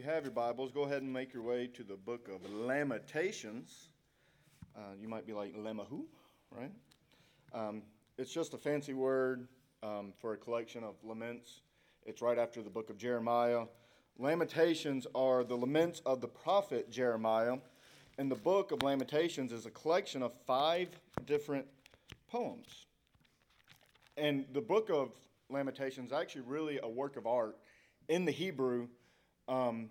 you have your Bibles, go ahead and make your way to the book of Lamentations. Uh, you might be like, Lamahu, right? Um, it's just a fancy word um, for a collection of laments. It's right after the book of Jeremiah. Lamentations are the laments of the prophet Jeremiah. And the book of Lamentations is a collection of five different poems. And the book of Lamentations is actually really a work of art. In the Hebrew, um,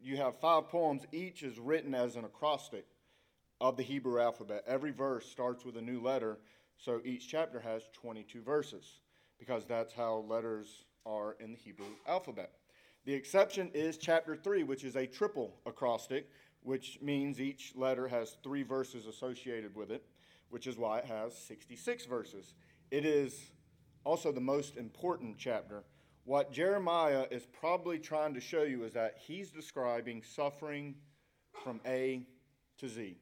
you have five poems, each is written as an acrostic of the Hebrew alphabet. Every verse starts with a new letter, so each chapter has 22 verses because that's how letters are in the Hebrew alphabet. The exception is chapter 3, which is a triple acrostic, which means each letter has three verses associated with it, which is why it has 66 verses. It is also the most important chapter. What Jeremiah is probably trying to show you is that he's describing suffering from A to Z.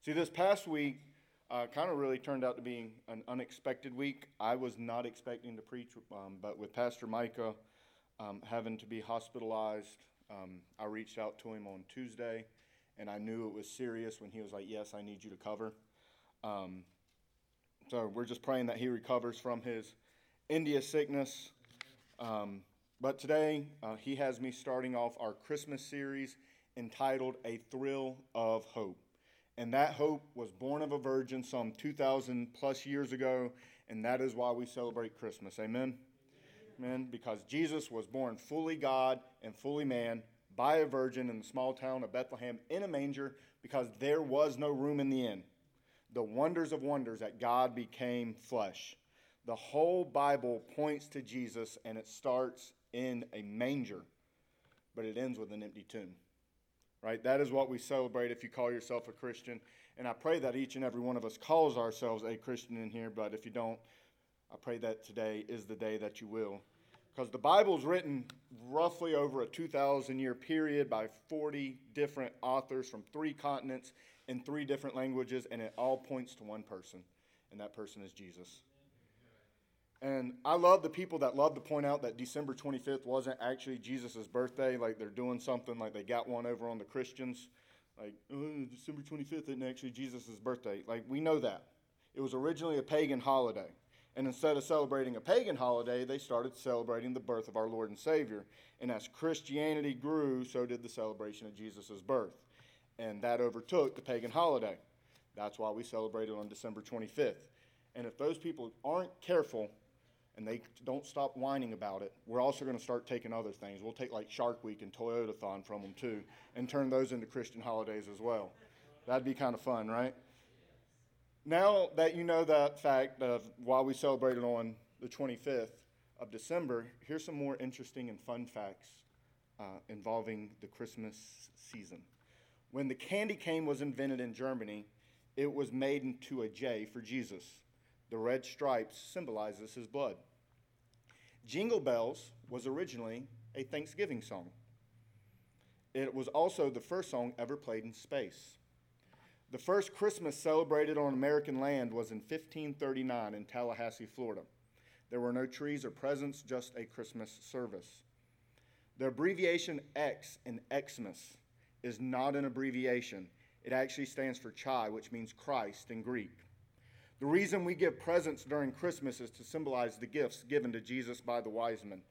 See, this past week uh, kind of really turned out to be an unexpected week. I was not expecting to preach, um, but with Pastor Micah um, having to be hospitalized, um, I reached out to him on Tuesday, and I knew it was serious when he was like, Yes, I need you to cover. Um, so we're just praying that he recovers from his India sickness. Um, but today, uh, he has me starting off our Christmas series entitled A Thrill of Hope. And that hope was born of a virgin some 2,000 plus years ago, and that is why we celebrate Christmas. Amen? Amen. Because Jesus was born fully God and fully man by a virgin in the small town of Bethlehem in a manger because there was no room in the inn. The wonders of wonders that God became flesh. The whole Bible points to Jesus, and it starts in a manger, but it ends with an empty tomb right? That is what we celebrate if you call yourself a Christian. And I pray that each and every one of us calls ourselves a Christian in here, but if you don't, I pray that today is the day that you will. Because the Bible is written roughly over a 2,000 year period by 40 different authors from three continents in three different languages, and it all points to one person, and that person is Jesus. And I love the people that love to point out that December 25th wasn't actually Jesus' birthday. Like they're doing something, like they got one over on the Christians. Like, oh, December 25th isn't actually Jesus' birthday. Like, we know that. It was originally a pagan holiday. And instead of celebrating a pagan holiday, they started celebrating the birth of our Lord and Savior. And as Christianity grew, so did the celebration of Jesus' birth. And that overtook the pagan holiday. That's why we celebrate it on December 25th. And if those people aren't careful, and they don't stop whining about it, we're also going to start taking other things. We'll take like Shark Week and Toyotathon from them too, and turn those into Christian holidays as well. That'd be kind of fun, right? Now that you know that fact of why we celebrated on the 25th of December, here's some more interesting and fun facts uh, involving the Christmas season. When the candy cane was invented in Germany, it was made into a J for Jesus. The red stripes symbolizes his blood. Jingle Bells was originally a Thanksgiving song. It was also the first song ever played in space. The first Christmas celebrated on American land was in 1539 in Tallahassee, Florida. There were no trees or presents, just a Christmas service. The abbreviation X in Xmas is not an abbreviation. It actually stands for Chi, which means Christ in Greek. The reason we give presents during Christmas is to symbolize the gifts given to Jesus by the wise men.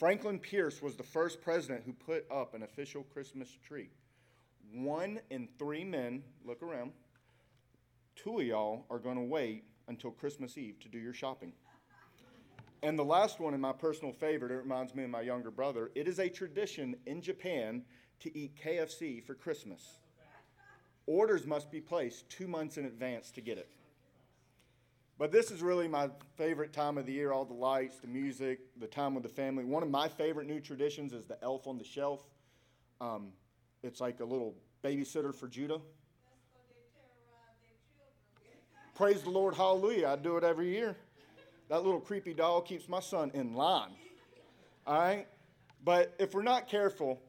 Franklin Pierce was the first president who put up an official Christmas tree. One in three men, look around, two of y'all are going to wait until Christmas Eve to do your shopping. And the last one, and my personal favorite, it reminds me of my younger brother. It is a tradition in Japan to eat KFC for Christmas. Orders must be placed two months in advance to get it. But this is really my favorite time of the year all the lights, the music, the time with the family. One of my favorite new traditions is the elf on the shelf. Um, it's like a little babysitter for Judah. Praise the Lord, hallelujah. I do it every year. That little creepy doll keeps my son in line. All right? But if we're not careful,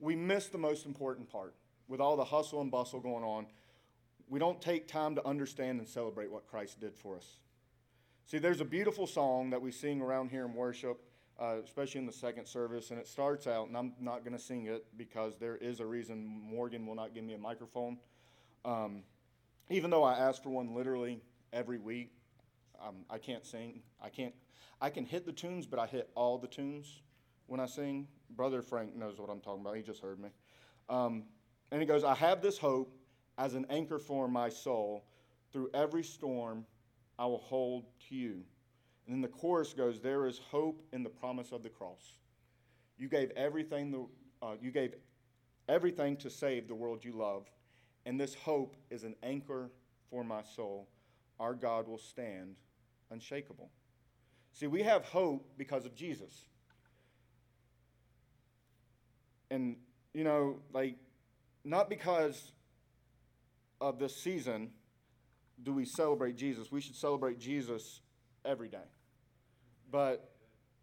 we miss the most important part. With all the hustle and bustle going on, we don't take time to understand and celebrate what Christ did for us. See, there's a beautiful song that we sing around here in worship. uh, especially in the second service. And it starts out, and I'm not going to sing it because there is a reason Morgan will not give me a microphone. Um, even though I ask for one literally every week, um, I can't sing. I can't. I can hit the tunes, but I hit all the tunes when I sing. Brother Frank knows what I'm talking about. He just heard me. Um, and he goes, I have this hope as an anchor for my soul. Through every storm, I will hold to you. And then the chorus goes, There is hope in the promise of the cross. You gave everything, the, uh, you gave everything to save the world you love. And this hope is an anchor for my soul. Our God will stand unshakable. See, we have hope because of Jesus. And, you know, like, not because of this season do we celebrate Jesus. We should celebrate Jesus every day. But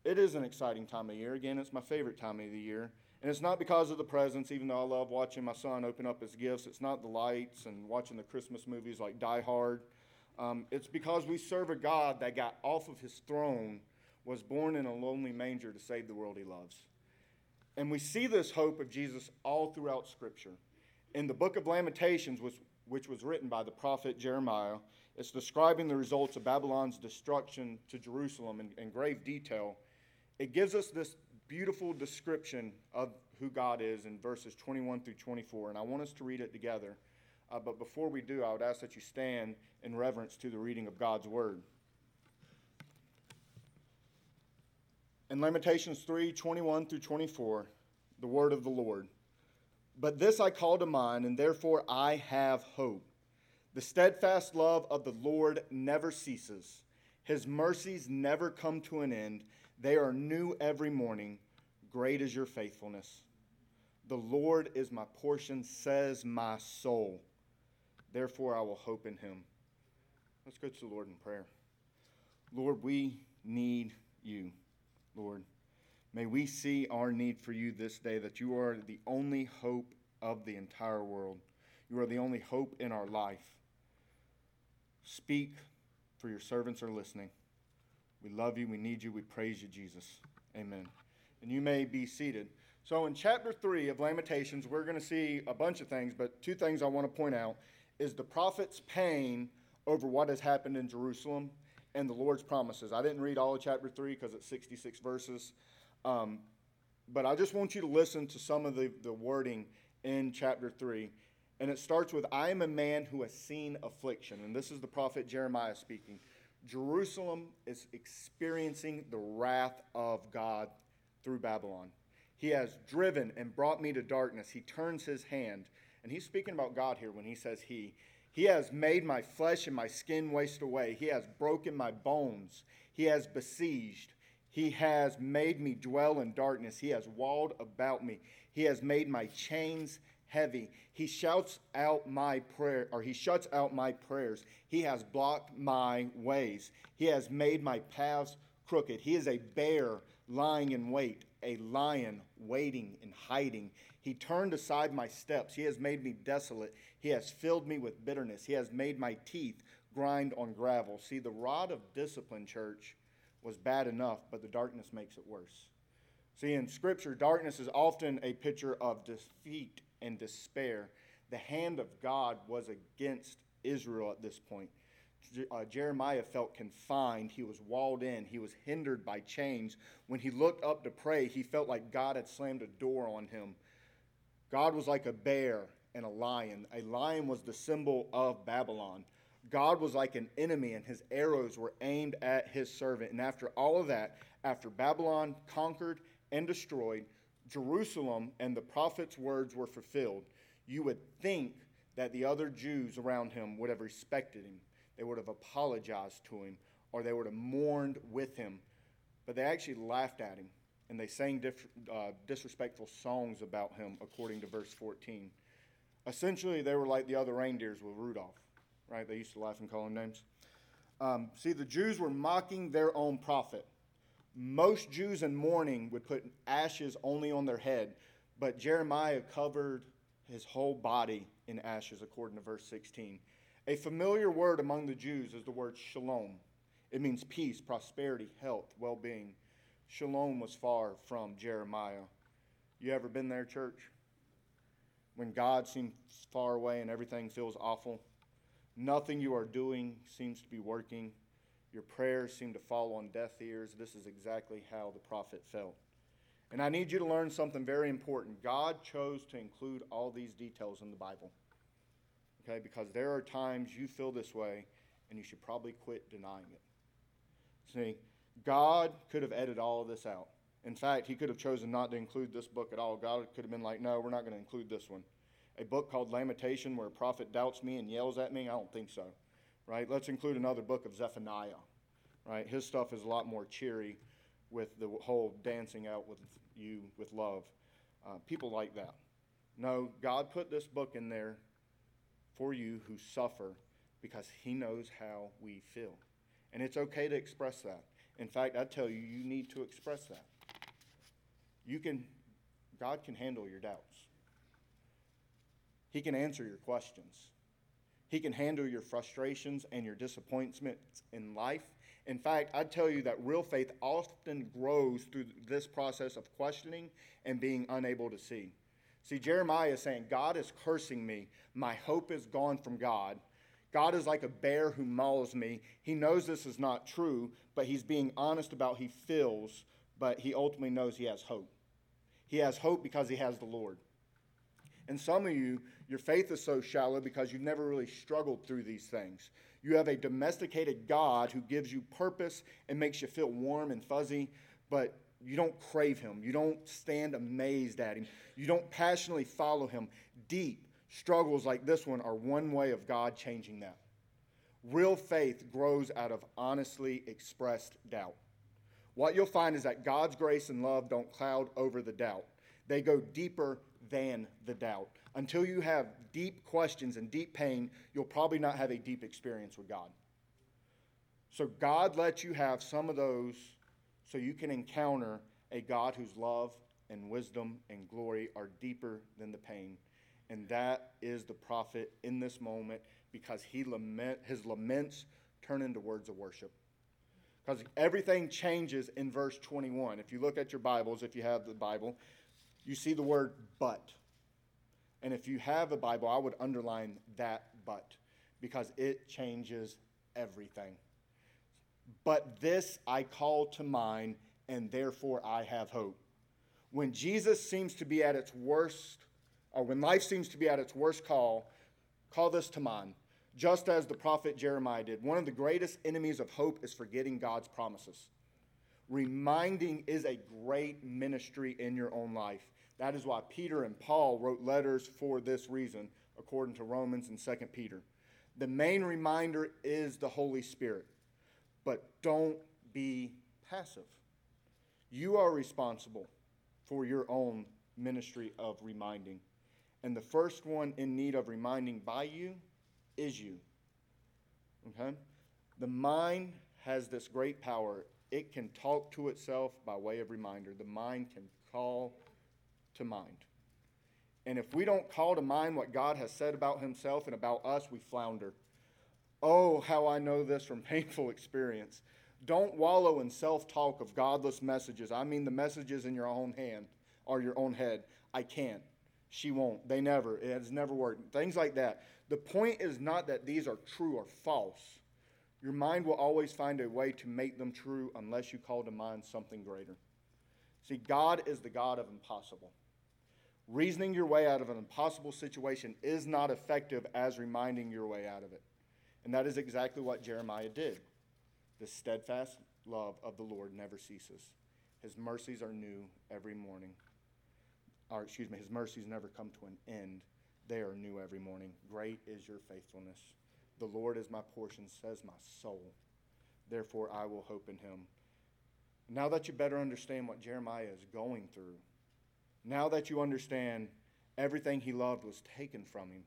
it is an exciting time of year. Again, it's my favorite time of the year. And it's not because of the presents, even though I love watching my son open up his gifts. It's not the lights and watching the Christmas movies like Die Hard. Um, it's because we serve a God that got off of his throne, was born in a lonely manger to save the world he loves. And we see this hope of Jesus all throughout Scripture. In the book of Lamentations, which, which was written by the prophet Jeremiah, it's describing the results of Babylon's destruction to Jerusalem in, in grave detail. It gives us this beautiful description of who God is in verses 21 through 24, and I want us to read it together. Uh, but before we do, I would ask that you stand in reverence to the reading of God's word. In Lamentations 3 21 through 24, the word of the Lord. But this I call to mind, and therefore I have hope. The steadfast love of the Lord never ceases, His mercies never come to an end. They are new every morning. Great is your faithfulness. The Lord is my portion, says my soul. Therefore I will hope in Him. Let's go to the Lord in prayer. Lord, we need you, Lord. May we see our need for you this day, that you are the only hope of the entire world. You are the only hope in our life. Speak, for your servants are listening. We love you. We need you. We praise you, Jesus. Amen. And you may be seated. So, in chapter 3 of Lamentations, we're going to see a bunch of things, but two things I want to point out is the prophet's pain over what has happened in Jerusalem and the Lord's promises. I didn't read all of chapter 3 because it's 66 verses. Um, but I just want you to listen to some of the, the wording in chapter 3. And it starts with I am a man who has seen affliction. And this is the prophet Jeremiah speaking. Jerusalem is experiencing the wrath of God through Babylon. He has driven and brought me to darkness. He turns his hand. And he's speaking about God here when he says he. He has made my flesh and my skin waste away. He has broken my bones. He has besieged. He has made me dwell in darkness. He has walled about me. He has made my chains heavy. He shouts out my prayer, or he shuts out my prayers. He has blocked my ways. He has made my paths crooked. He is a bear lying in wait, a lion waiting and hiding. He turned aside my steps. He has made me desolate. He has filled me with bitterness. He has made my teeth grind on gravel. See, the rod of discipline, church, was bad enough, but the darkness makes it worse. See, in Scripture, darkness is often a picture of defeat and despair. The hand of God was against Israel at this point. Uh, Jeremiah felt confined. He was walled in. He was hindered by chains. When he looked up to pray, he felt like God had slammed a door on him. God was like a bear and a lion. A lion was the symbol of Babylon. God was like an enemy, and his arrows were aimed at his servant. And after all of that, after Babylon conquered and destroyed, Jerusalem and the prophet's words were fulfilled, you would think that the other Jews around him would have respected him. They would have apologized to him, or they would have mourned with him. But they actually laughed at him, and they sang dif- uh, disrespectful songs about him, according to verse 14. Essentially, they were like the other reindeers with Rudolph, right? They used to laugh and call him names. Um, see, the Jews were mocking their own prophet. Most Jews in mourning would put ashes only on their head, but Jeremiah covered his whole body in ashes, according to verse 16. A familiar word among the Jews is the word shalom. It means peace, prosperity, health, well being. Shalom was far from Jeremiah. You ever been there, church? When God seems far away and everything feels awful? Nothing you are doing seems to be working. Your prayers seem to fall on deaf ears. This is exactly how the prophet felt. And I need you to learn something very important. God chose to include all these details in the Bible. Okay, because there are times you feel this way, and you should probably quit denying it. See, God could have edited all of this out. In fact, He could have chosen not to include this book at all. God could have been like, no, we're not going to include this one. A book called Lamentation where a prophet doubts me and yells at me? I don't think so. Right? Let's include another book of Zephaniah. Right? His stuff is a lot more cheery with the whole dancing out with you with love. Uh, people like that. No, God put this book in there for you who suffer because He knows how we feel. And it's okay to express that. In fact, I tell you, you need to express that. You can, God can handle your doubts. He can answer your questions. He can handle your frustrations and your disappointments in life. In fact, I tell you that real faith often grows through this process of questioning and being unable to see. See, Jeremiah is saying, God is cursing me. My hope is gone from God. God is like a bear who mauls me. He knows this is not true, but he's being honest about he feels, but he ultimately knows he has hope. He has hope because he has the Lord. And some of you, your faith is so shallow because you've never really struggled through these things. You have a domesticated God who gives you purpose and makes you feel warm and fuzzy, but you don't crave him. You don't stand amazed at him. You don't passionately follow him. Deep struggles like this one are one way of God changing that. Real faith grows out of honestly expressed doubt. What you'll find is that God's grace and love don't cloud over the doubt, they go deeper than the doubt. Until you have deep questions and deep pain, you'll probably not have a deep experience with God. So, God lets you have some of those so you can encounter a God whose love and wisdom and glory are deeper than the pain. And that is the prophet in this moment because he lament, his laments turn into words of worship. Because everything changes in verse 21. If you look at your Bibles, if you have the Bible, you see the word but. And if you have a Bible, I would underline that but because it changes everything. But this I call to mind, and therefore I have hope. When Jesus seems to be at its worst, or when life seems to be at its worst call, call this to mind, just as the prophet Jeremiah did. One of the greatest enemies of hope is forgetting God's promises. Reminding is a great ministry in your own life. That is why Peter and Paul wrote letters for this reason, according to Romans and 2 Peter. The main reminder is the Holy Spirit but don't be passive. You are responsible for your own ministry of reminding. And the first one in need of reminding by you is you. Okay? The mind has this great power. It can talk to itself by way of reminder. The mind can call to mind. And if we don't call to mind what God has said about himself and about us, we flounder. Oh, how I know this from painful experience. Don't wallow in self talk of godless messages. I mean, the messages in your own hand or your own head. I can't. She won't. They never. It has never worked. Things like that. The point is not that these are true or false. Your mind will always find a way to make them true unless you call to mind something greater. See, God is the God of impossible. Reasoning your way out of an impossible situation is not effective as reminding your way out of it. And that is exactly what Jeremiah did. The steadfast love of the Lord never ceases. His mercies are new every morning. Or, excuse me, his mercies never come to an end. They are new every morning. Great is your faithfulness. The Lord is my portion, says my soul. Therefore, I will hope in him. Now that you better understand what Jeremiah is going through, now that you understand everything he loved was taken from him,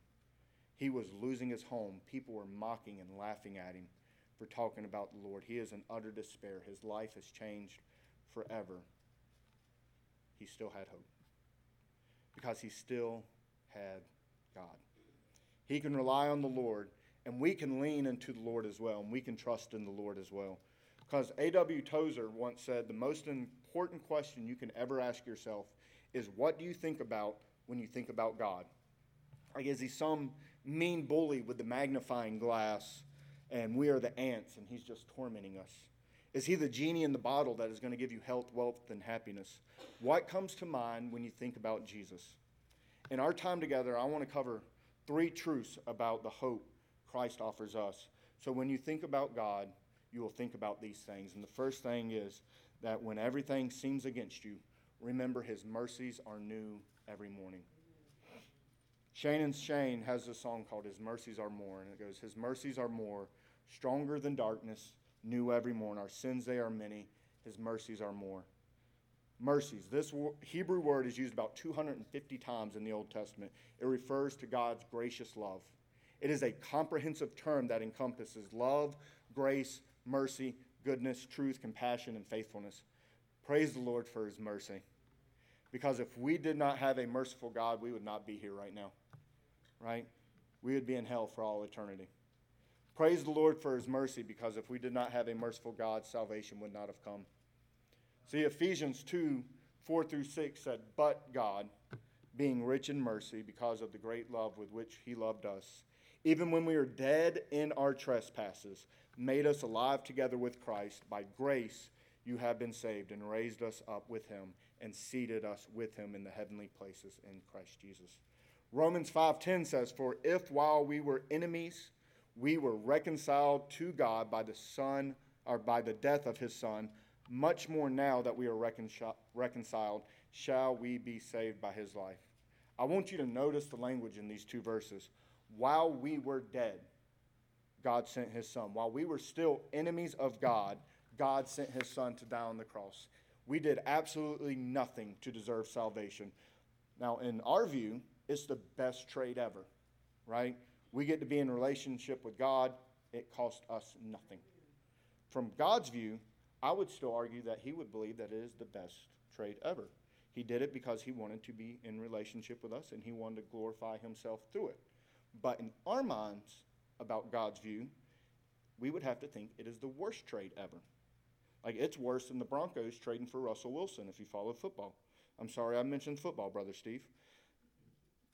he was losing his home. People were mocking and laughing at him for talking about the Lord. He is in utter despair. His life has changed forever. He still had hope because he still had God. He can rely on the Lord, and we can lean into the Lord as well, and we can trust in the Lord as well. Because A.W. Tozer once said the most important question you can ever ask yourself is what do you think about when you think about God? Like, is he some mean bully with the magnifying glass and we are the ants and he's just tormenting us? Is he the genie in the bottle that is going to give you health, wealth, and happiness? What comes to mind when you think about Jesus? In our time together, I want to cover three truths about the hope Christ offers us. So when you think about God, you will think about these things. And the first thing is that when everything seems against you, remember his mercies are new every morning. Shane and Shane has a song called His Mercies Are More, and it goes, His mercies are more, stronger than darkness, new every morn. Our sins, they are many, His mercies are more. Mercies. This Hebrew word is used about 250 times in the Old Testament. It refers to God's gracious love. It is a comprehensive term that encompasses love, grace, mercy, goodness, truth, compassion, and faithfulness. Praise the Lord for his mercy. Because if we did not have a merciful God, we would not be here right now. Right? We would be in hell for all eternity. Praise the Lord for his mercy, because if we did not have a merciful God, salvation would not have come. See, Ephesians 2 4 through 6 said, But God, being rich in mercy, because of the great love with which he loved us, even when we were dead in our trespasses, made us alive together with Christ. By grace you have been saved and raised us up with him and seated us with him in the heavenly places in Christ Jesus. Romans 5:10 says, "For if while we were enemies, we were reconciled to God by the Son or by the death of his Son, much more now that we are reconciled, shall we be saved by his life." I want you to notice the language in these two verses. While we were dead, God sent his son. While we were still enemies of God, God sent his son to die on the cross. We did absolutely nothing to deserve salvation. Now, in our view, it's the best trade ever, right? We get to be in relationship with God. It cost us nothing. From God's view, I would still argue that he would believe that it is the best trade ever. He did it because he wanted to be in relationship with us and he wanted to glorify himself through it. But in our minds, about God's view, we would have to think it is the worst trade ever. Like it's worse than the Broncos trading for Russell Wilson if you follow football. I'm sorry I mentioned football, Brother Steve.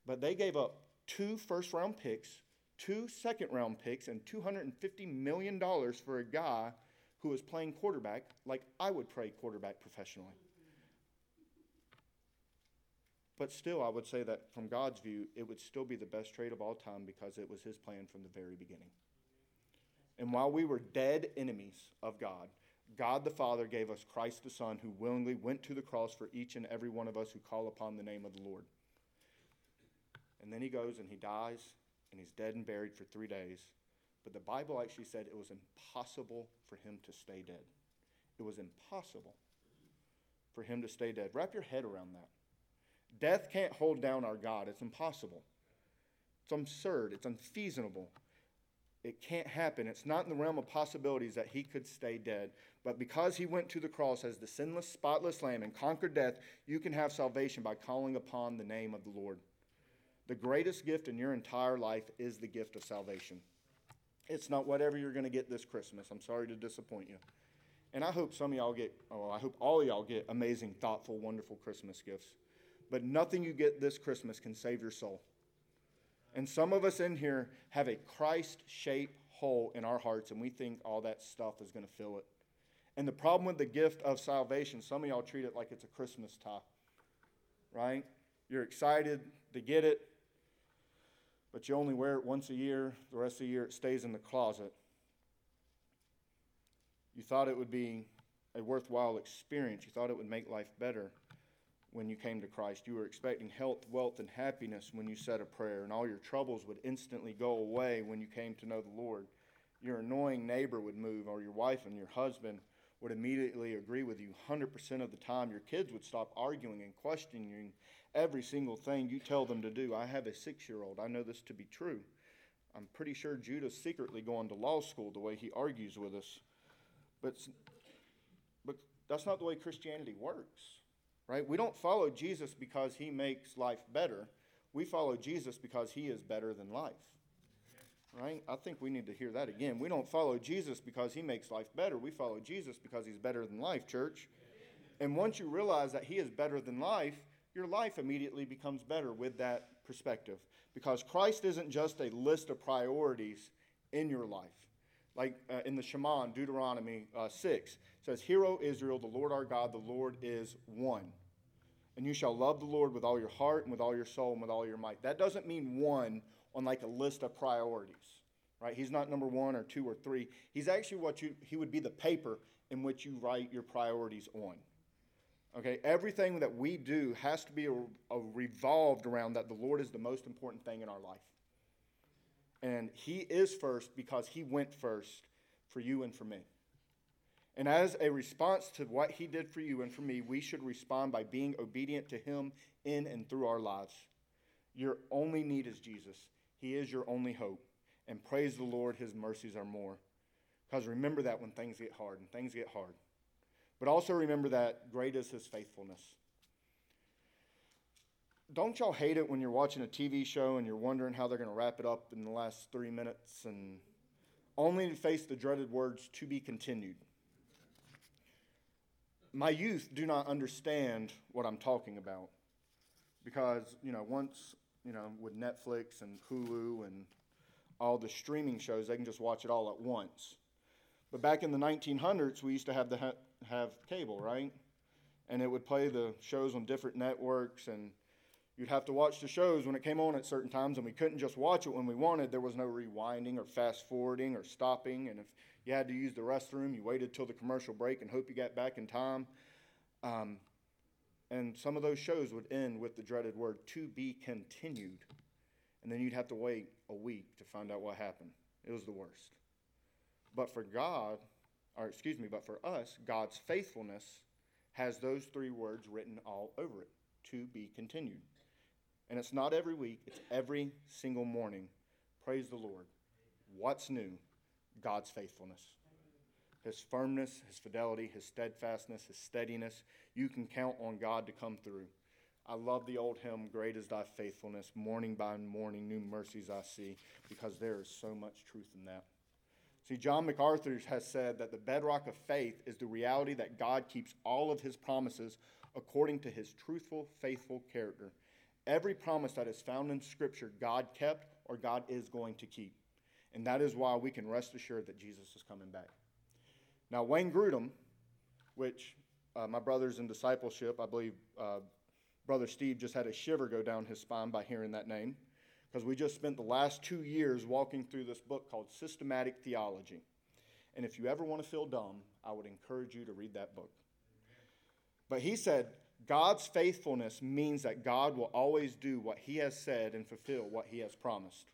But they gave up two first round picks, two second round picks, and $250 million for a guy who was playing quarterback like I would play quarterback professionally. But still, I would say that from God's view, it would still be the best trade of all time because it was His plan from the very beginning. And while we were dead enemies of God, God the Father gave us Christ the Son who willingly went to the cross for each and every one of us who call upon the name of the Lord. And then he goes and he dies and he's dead and buried for three days. But the Bible actually said it was impossible for him to stay dead. It was impossible for him to stay dead. Wrap your head around that. Death can't hold down our God. It's impossible. It's absurd. It's unfeasible. It can't happen. It's not in the realm of possibilities that he could stay dead. But because he went to the cross as the sinless, spotless lamb and conquered death, you can have salvation by calling upon the name of the Lord. The greatest gift in your entire life is the gift of salvation. It's not whatever you're going to get this Christmas. I'm sorry to disappoint you. And I hope some of y'all get, oh, I hope all y'all get amazing, thoughtful, wonderful Christmas gifts. But nothing you get this Christmas can save your soul. And some of us in here have a Christ shaped hole in our hearts, and we think all that stuff is going to fill it. And the problem with the gift of salvation, some of y'all treat it like it's a Christmas tie, right? You're excited to get it, but you only wear it once a year. The rest of the year, it stays in the closet. You thought it would be a worthwhile experience, you thought it would make life better when you came to Christ. You were expecting health, wealth, and happiness when you said a prayer, and all your troubles would instantly go away when you came to know the Lord. Your annoying neighbor would move, or your wife and your husband would immediately agree with you 100% of the time. Your kids would stop arguing and questioning every single thing you tell them to do. I have a six year old. I know this to be true. I'm pretty sure Judah's secretly going to law school the way he argues with us. But, but that's not the way Christianity works right? We don't follow Jesus because he makes life better. We follow Jesus because he is better than life. Right? I think we need to hear that again. We don't follow Jesus because he makes life better. We follow Jesus because he's better than life, church. And once you realize that He is better than life, your life immediately becomes better with that perspective. Because Christ isn't just a list of priorities in your life. Like uh, in the Shema, Deuteronomy uh, 6, says, Hear, O Israel, the Lord our God, the Lord is one. And you shall love the Lord with all your heart and with all your soul and with all your might. That doesn't mean one on like a list of priorities, right? He's not number one or two or three. He's actually what you, he would be the paper in which you write your priorities on. Okay, everything that we do has to be a, a revolved around that the Lord is the most important thing in our life. And He is first because He went first for you and for me. And as a response to what He did for you and for me, we should respond by being obedient to Him in and through our lives. Your only need is Jesus, He is your only hope. And praise the Lord, His mercies are more. Because remember that when things get hard, and things get hard. But also remember that great is his faithfulness. Don't y'all hate it when you're watching a TV show and you're wondering how they're going to wrap it up in the last three minutes and only to face the dreaded words to be continued? My youth do not understand what I'm talking about because, you know, once, you know, with Netflix and Hulu and all the streaming shows, they can just watch it all at once. But back in the 1900s, we used to have the ha- have cable, right? And it would play the shows on different networks, and you'd have to watch the shows when it came on at certain times, and we couldn't just watch it when we wanted. There was no rewinding or fast forwarding or stopping, and if you had to use the restroom, you waited till the commercial break and hope you got back in time. Um, and some of those shows would end with the dreaded word to be continued. And then you'd have to wait a week to find out what happened. It was the worst. But for God, or excuse me, but for us, God's faithfulness has those three words written all over it to be continued. And it's not every week, it's every single morning. Praise the Lord. What's new? God's faithfulness. His firmness, his fidelity, his steadfastness, his steadiness. You can count on God to come through. I love the old hymn, Great is Thy Faithfulness, morning by morning, new mercies I see, because there is so much truth in that. See, John MacArthur has said that the bedrock of faith is the reality that God keeps all of his promises according to his truthful, faithful character. Every promise that is found in Scripture, God kept or God is going to keep. And that is why we can rest assured that Jesus is coming back. Now, Wayne Grudem, which uh, my brothers in discipleship, I believe uh, Brother Steve just had a shiver go down his spine by hearing that name because we just spent the last two years walking through this book called Systematic Theology. And if you ever want to feel dumb, I would encourage you to read that book. But he said, God's faithfulness means that God will always do what he has said and fulfill what he has promised.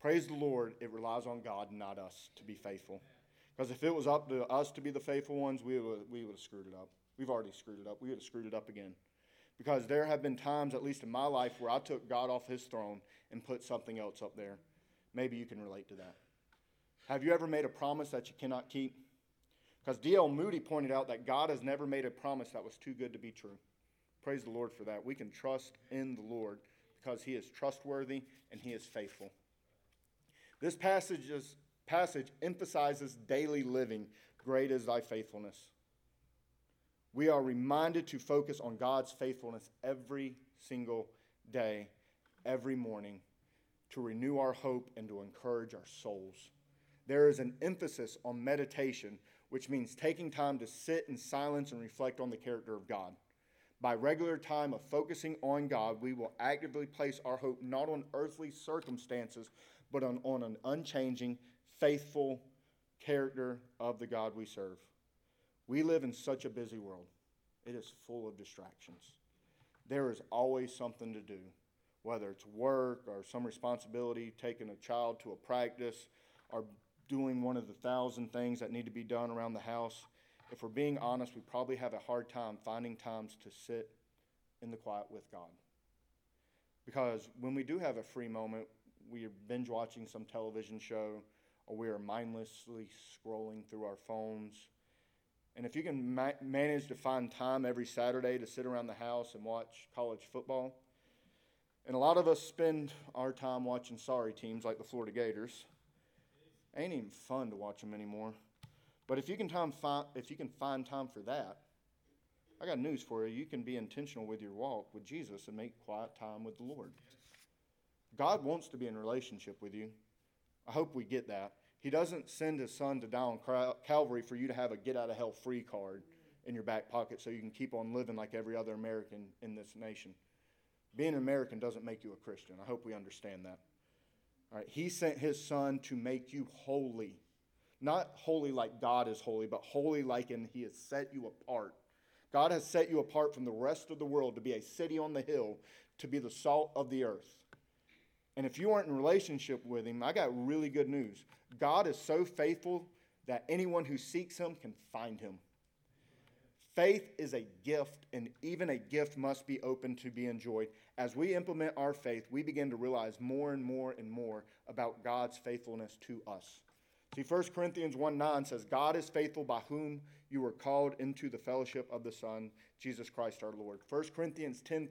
Praise the Lord, it relies on God, not us, to be faithful. Because if it was up to us to be the faithful ones, we would, we would have screwed it up. We've already screwed it up. We would have screwed it up again. Because there have been times, at least in my life, where I took God off his throne and put something else up there. Maybe you can relate to that. Have you ever made a promise that you cannot keep? Because D.L. Moody pointed out that God has never made a promise that was too good to be true. Praise the Lord for that. We can trust in the Lord because he is trustworthy and he is faithful. This passage, is, passage emphasizes daily living. Great is thy faithfulness. We are reminded to focus on God's faithfulness every single day every morning to renew our hope and to encourage our souls. There is an emphasis on meditation, which means taking time to sit in silence and reflect on the character of God. By regular time of focusing on God, we will actively place our hope not on earthly circumstances, but on, on an unchanging, faithful character of the God we serve. We live in such a busy world, it is full of distractions. There is always something to do whether it's work or some responsibility, taking a child to a practice, or doing one of the thousand things that need to be done around the house, if we're being honest, we probably have a hard time finding times to sit in the quiet with God. Because when we do have a free moment, we are binge watching some television show or we are mindlessly scrolling through our phones. And if you can ma- manage to find time every Saturday to sit around the house and watch college football, and a lot of us spend our time watching sorry teams like the Florida Gators. Ain't even fun to watch them anymore. But if you can time if you can find time for that, I got news for you. You can be intentional with your walk with Jesus and make quiet time with the Lord. God wants to be in relationship with you. I hope we get that. He doesn't send his son to die on Calvary for you to have a get out of hell free card in your back pocket so you can keep on living like every other American in this nation. Being an American doesn't make you a Christian. I hope we understand that. He sent his son to make you holy. Not holy like God is holy, but holy like in he has set you apart. God has set you apart from the rest of the world to be a city on the hill, to be the salt of the earth. And if you aren't in relationship with him, I got really good news. God is so faithful that anyone who seeks him can find him. Faith is a gift, and even a gift must be open to be enjoyed. As we implement our faith, we begin to realize more and more and more about God's faithfulness to us. See, 1 Corinthians 1 9 says, God is faithful by whom you were called into the fellowship of the Son, Jesus Christ our Lord. 1 Corinthians 10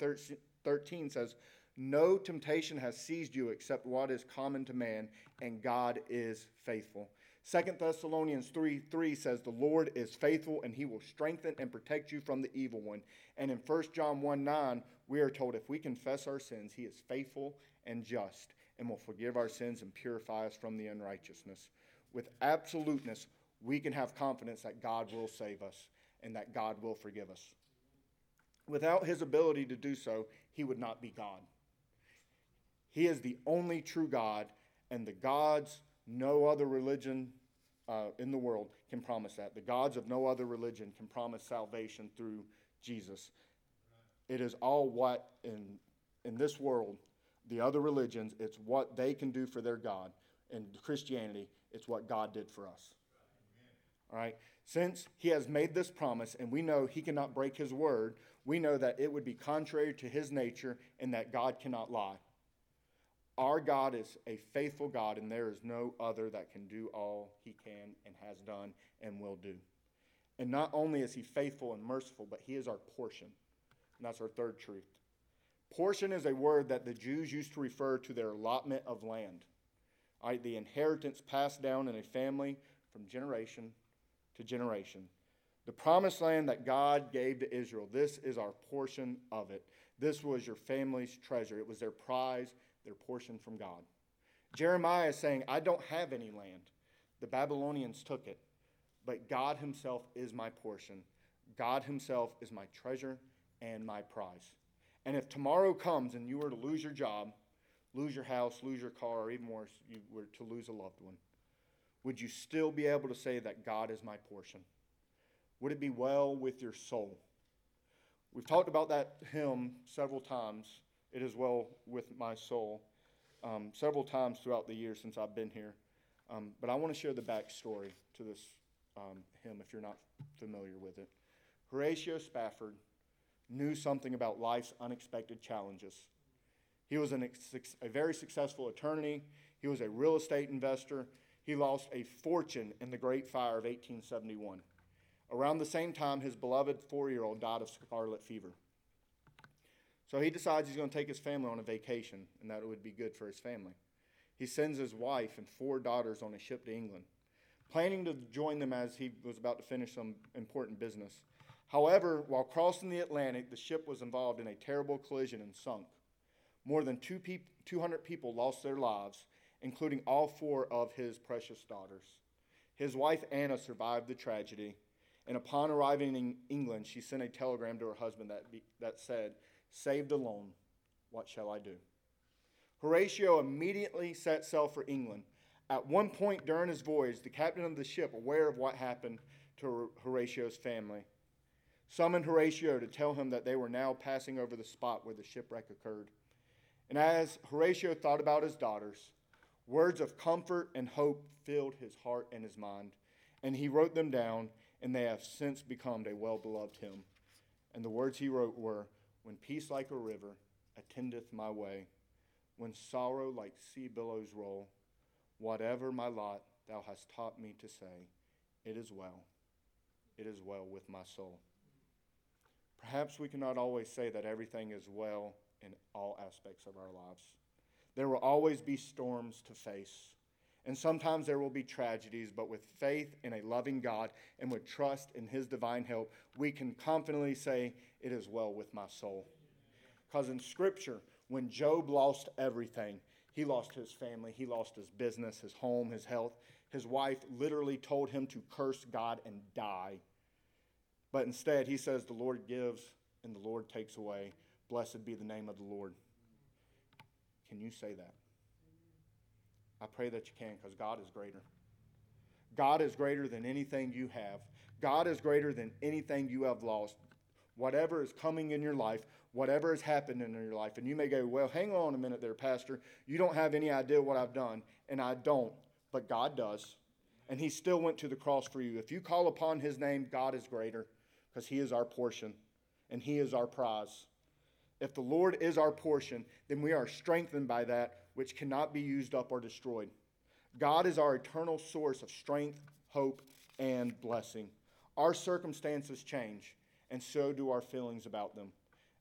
13 says, No temptation has seized you except what is common to man, and God is faithful. 2 Thessalonians 3 3 says, The Lord is faithful and he will strengthen and protect you from the evil one. And in 1 John 1 9, we are told if we confess our sins, he is faithful and just and will forgive our sins and purify us from the unrighteousness. With absoluteness, we can have confidence that God will save us and that God will forgive us. Without his ability to do so, he would not be God. He is the only true God, and the gods no other religion uh, in the world can promise that. The gods of no other religion can promise salvation through Jesus. It is all what in, in this world, the other religions, it's what they can do for their God. In Christianity, it's what God did for us. All right? Since he has made this promise and we know he cannot break his word, we know that it would be contrary to his nature and that God cannot lie. Our God is a faithful God, and there is no other that can do all he can and has done and will do. And not only is he faithful and merciful, but he is our portion. And that's our third truth. Portion is a word that the Jews used to refer to their allotment of land, right? the inheritance passed down in a family from generation to generation. The promised land that God gave to Israel, this is our portion of it. This was your family's treasure. It was their prize their portion from God. Jeremiah is saying, I don't have any land. The Babylonians took it, but God Himself is my portion. God Himself is my treasure and my prize. And if tomorrow comes and you were to lose your job, lose your house, lose your car, or even worse, you were to lose a loved one, would you still be able to say that God is my portion? Would it be well with your soul? We've talked about that hymn several times it is well with my soul um, several times throughout the years since I've been here. Um, but I want to share the backstory to this um, hymn if you're not familiar with it. Horatio Spafford knew something about life's unexpected challenges. He was an, a very successful attorney, he was a real estate investor. He lost a fortune in the Great Fire of 1871. Around the same time, his beloved four year old died of scarlet fever. So he decides he's going to take his family on a vacation, and that it would be good for his family. He sends his wife and four daughters on a ship to England, planning to join them as he was about to finish some important business. However, while crossing the Atlantic, the ship was involved in a terrible collision and sunk. More than two 200 people lost their lives, including all four of his precious daughters. His wife Anna survived the tragedy, and upon arriving in England, she sent a telegram to her husband that, be, that said, Saved alone, what shall I do? Horatio immediately set sail for England. At one point during his voyage, the captain of the ship, aware of what happened to Horatio's family, summoned Horatio to tell him that they were now passing over the spot where the shipwreck occurred. And as Horatio thought about his daughters, words of comfort and hope filled his heart and his mind. And he wrote them down, and they have since become a well beloved hymn. And the words he wrote were when peace like a river attendeth my way, when sorrow like sea billows roll, whatever my lot thou hast taught me to say, it is well, it is well with my soul. Perhaps we cannot always say that everything is well in all aspects of our lives. There will always be storms to face, And sometimes there will be tragedies, but with faith in a loving God and with trust in His divine help, we can confidently say, It is well with my soul. Because in Scripture, when Job lost everything, he lost his family, he lost his business, his home, his health. His wife literally told him to curse God and die. But instead, he says, The Lord gives and the Lord takes away. Blessed be the name of the Lord. Can you say that? I pray that you can because God is greater. God is greater than anything you have. God is greater than anything you have lost. Whatever is coming in your life, whatever has happened in your life. And you may go, Well, hang on a minute there, Pastor. You don't have any idea what I've done. And I don't, but God does. And He still went to the cross for you. If you call upon His name, God is greater because He is our portion and He is our prize. If the Lord is our portion, then we are strengthened by that which cannot be used up or destroyed. God is our eternal source of strength, hope, and blessing. Our circumstances change, and so do our feelings about them.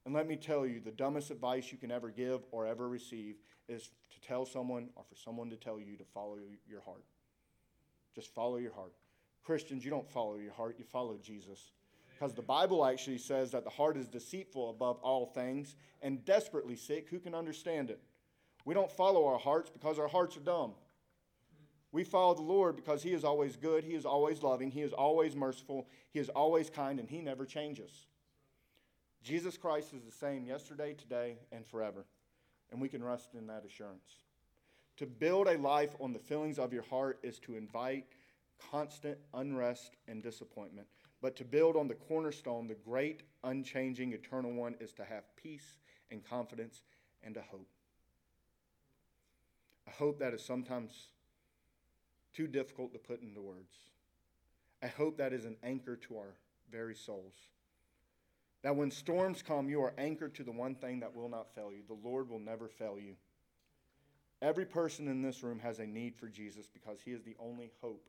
And let me tell you, the dumbest advice you can ever give or ever receive is to tell someone or for someone to tell you to follow your heart. Just follow your heart. Christians, you don't follow your heart, you follow Jesus. Because the Bible actually says that the heart is deceitful above all things and desperately sick. Who can understand it? We don't follow our hearts because our hearts are dumb. We follow the Lord because He is always good, He is always loving, He is always merciful, He is always kind, and He never changes. Jesus Christ is the same yesterday, today, and forever. And we can rest in that assurance. To build a life on the feelings of your heart is to invite constant unrest and disappointment. But to build on the cornerstone, the great, unchanging, eternal one, is to have peace and confidence and a hope. A hope that is sometimes too difficult to put into words. A hope that is an anchor to our very souls. That when storms come, you are anchored to the one thing that will not fail you. The Lord will never fail you. Every person in this room has a need for Jesus because he is the only hope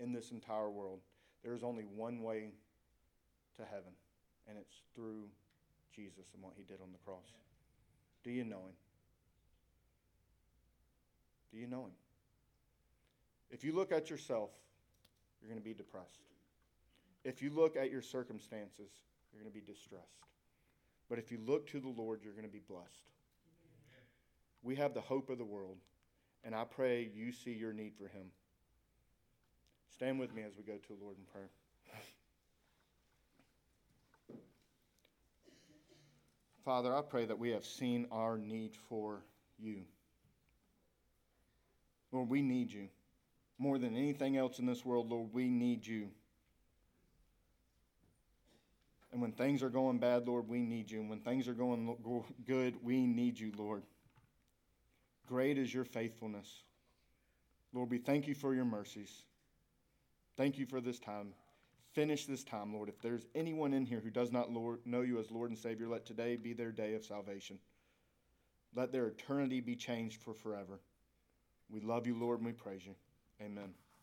in this entire world. There is only one way to heaven, and it's through Jesus and what he did on the cross. Do you know him? Do you know him? If you look at yourself, you're going to be depressed. If you look at your circumstances, you're going to be distressed. But if you look to the Lord, you're going to be blessed. We have the hope of the world, and I pray you see your need for him. Stand with me as we go to the Lord in prayer. Father, I pray that we have seen our need for you. Lord, we need you. More than anything else in this world, Lord, we need you. And when things are going bad, Lord, we need you. And when things are going good, we need you, Lord. Great is your faithfulness. Lord, we thank you for your mercies. Thank you for this time. Finish this time, Lord. If there's anyone in here who does not Lord, know you as Lord and Savior, let today be their day of salvation. Let their eternity be changed for forever. We love you, Lord, and we praise you. Amen.